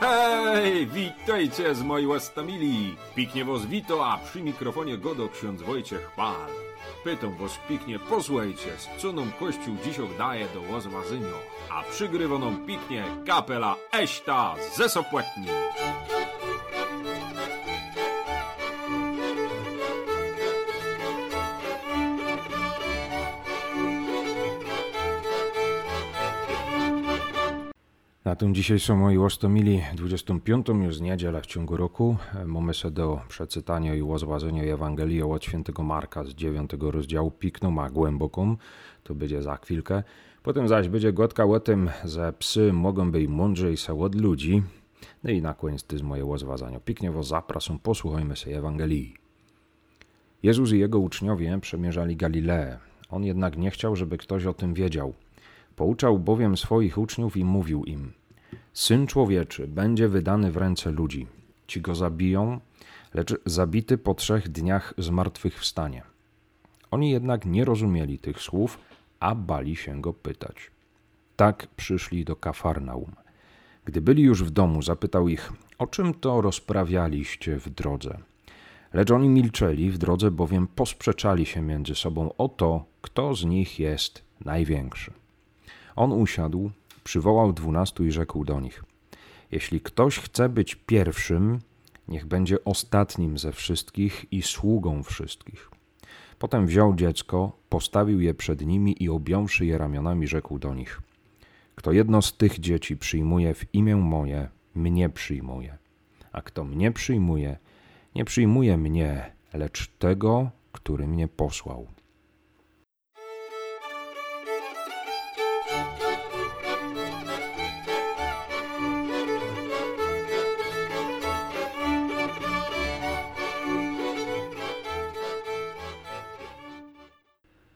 Hej, witajcie z mojej łastamili. Piknie was wito, a przy mikrofonie godo ksiądz Wojciech Pal. Pytam was piknie, posłuchajcie, z co nam Kościół dzisiaj daje do łozwazynio, a przygrywa nam piknie kapela Eśta ze Sopłetni. Na tym dzisiejszą moi łostomili 25. już niedzielę w ciągu roku mamy do przeczytania i łozłazenia Ewangelii od świętego Marka z 9 rozdziału pikną ma głęboką, to będzie za chwilkę. Potem zaś będzie gotka o tym, że psy mogą być mądrzejsze od ludzi. No i na koniec jest moje łozwazanie. Piknie was zapraszam, posłuchajmy się Ewangelii. Jezus i jego uczniowie przemierzali Galileę. On jednak nie chciał, żeby ktoś o tym wiedział. Pouczał bowiem swoich uczniów i mówił im: Syn człowieczy będzie wydany w ręce ludzi. Ci go zabiją, lecz zabity po trzech dniach zmartwychwstanie. Oni jednak nie rozumieli tych słów, a bali się go pytać. Tak przyszli do Kafarnaum. Gdy byli już w domu, zapytał ich: O czym to rozprawialiście w drodze? Lecz oni milczeli w drodze, bowiem posprzeczali się między sobą o to, kto z nich jest największy. On usiadł, przywołał dwunastu i rzekł do nich: Jeśli ktoś chce być pierwszym, niech będzie ostatnim ze wszystkich i sługą wszystkich. Potem wziął dziecko, postawił je przed nimi i objąwszy je ramionami, rzekł do nich: Kto jedno z tych dzieci przyjmuje w imię moje, mnie przyjmuje. A kto mnie przyjmuje, nie przyjmuje mnie, lecz tego, który mnie posłał.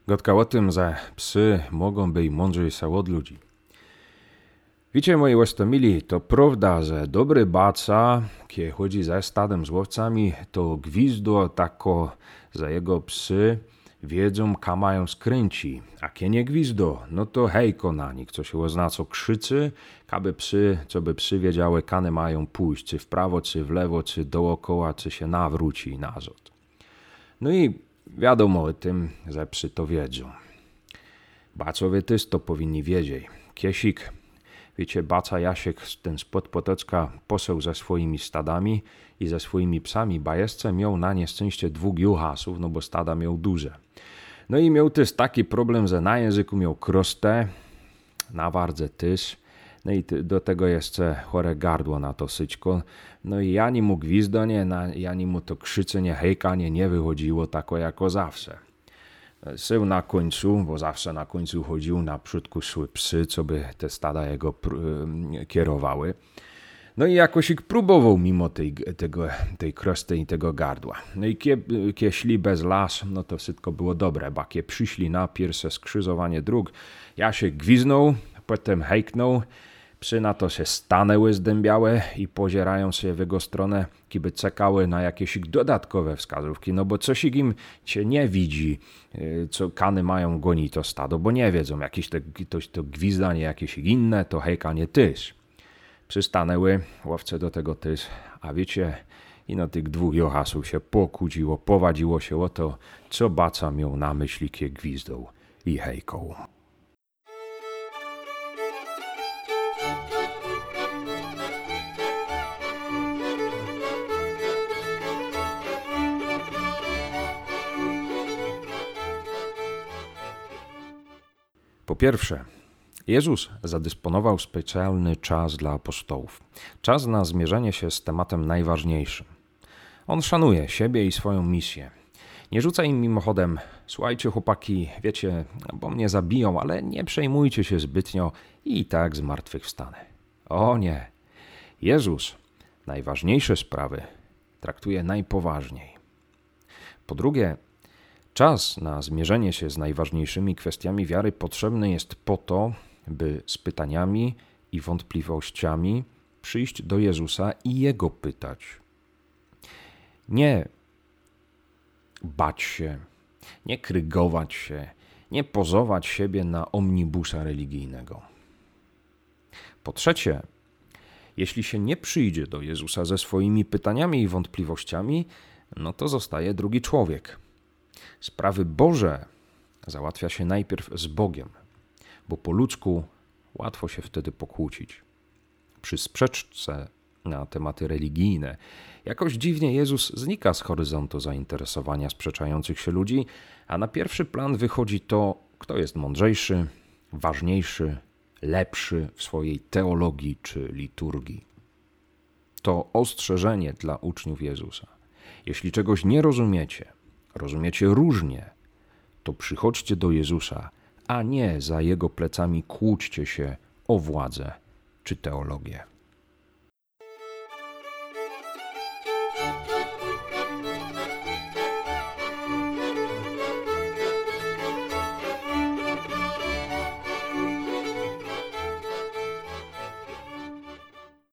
Gotka o tym, że psy mogą być mądrzejsze od ludzi. Wiecie, moi łostomili, to prawda, że dobry baca, kiedy chodzi ze stadem z łowcami, to gwizdo tako, że jego psy wiedzą, ka mają skręci, a kiedy nie gwizdo, no to hejko na nich, co się oznacza krzycy, kaby psy, co by psy wiedziały, mają pójść, czy w prawo, czy w lewo, czy dookoła, czy się nawróci nazad. No i Wiadomo o tym, że psy to wiedzą. Bacowie też to powinni wiedzieć. Kiesik, wiecie, baca Jasiek, ten spod Potocka, poseł ze swoimi stadami i ze swoimi psami bajesce miał na nieszczęście dwóch juhasów, no bo stada miał duże. No i miał też taki problem, że na języku miał krostę, na wardze też, no i do tego jeszcze chore gardło na to syćko. No i ani mu gwizdanie, ani mu to krzycenie, hejkanie nie wychodziło tako jako zawsze. Sył na końcu, bo zawsze na końcu chodził, na przódku szły psy, co by te stada jego kierowały. No i jakoś ich próbował mimo tej, tego, tej krosty i tego gardła. No i kiedy szli bez las, no to wszystko było dobre, bo kiedy przyszli na pierwsze skrzyżowanie dróg, ja się gwiznął, potem hejknął, Psy na to się stanęły zdębiałe i pozierają się w jego stronę, kiby czekały na jakieś dodatkowe wskazówki, no bo coś im się nie widzi, y, co kany mają gonić to stado, bo nie wiedzą, jakieś to, to, gwizdanie jakieś inne, to hejkanie tyś. Przystanęły, łowce do tego tyś, a wiecie, i na tych dwóch johasów się pokłóciło, powadziło się o to, co baca miał na myśli, kie gwizdą i hejką. Po pierwsze, Jezus zadysponował specjalny czas dla apostołów. Czas na zmierzenie się z tematem najważniejszym. On szanuje siebie i swoją misję. Nie rzuca im mimochodem, słuchajcie chłopaki, wiecie, bo mnie zabiją, ale nie przejmujcie się zbytnio i tak zmartwychwstanę. O nie. Jezus najważniejsze sprawy traktuje najpoważniej. Po drugie, Czas na zmierzenie się z najważniejszymi kwestiami wiary potrzebny jest po to, by z pytaniami i wątpliwościami przyjść do Jezusa i Jego pytać. Nie bać się, nie krygować się, nie pozować siebie na omnibusa religijnego. Po trzecie, Jeśli się nie przyjdzie do Jezusa ze swoimi pytaniami i wątpliwościami, no to zostaje drugi człowiek. Sprawy Boże załatwia się najpierw z Bogiem, bo po ludzku łatwo się wtedy pokłócić. Przy sprzeczce na tematy religijne, jakoś dziwnie Jezus znika z horyzontu zainteresowania sprzeczających się ludzi, a na pierwszy plan wychodzi to, kto jest mądrzejszy, ważniejszy, lepszy w swojej teologii czy liturgii. To ostrzeżenie dla uczniów Jezusa. Jeśli czegoś nie rozumiecie, rozumiecie różnie, to przychodźcie do Jezusa, a nie za jego plecami kłóćcie się o władzę czy teologię.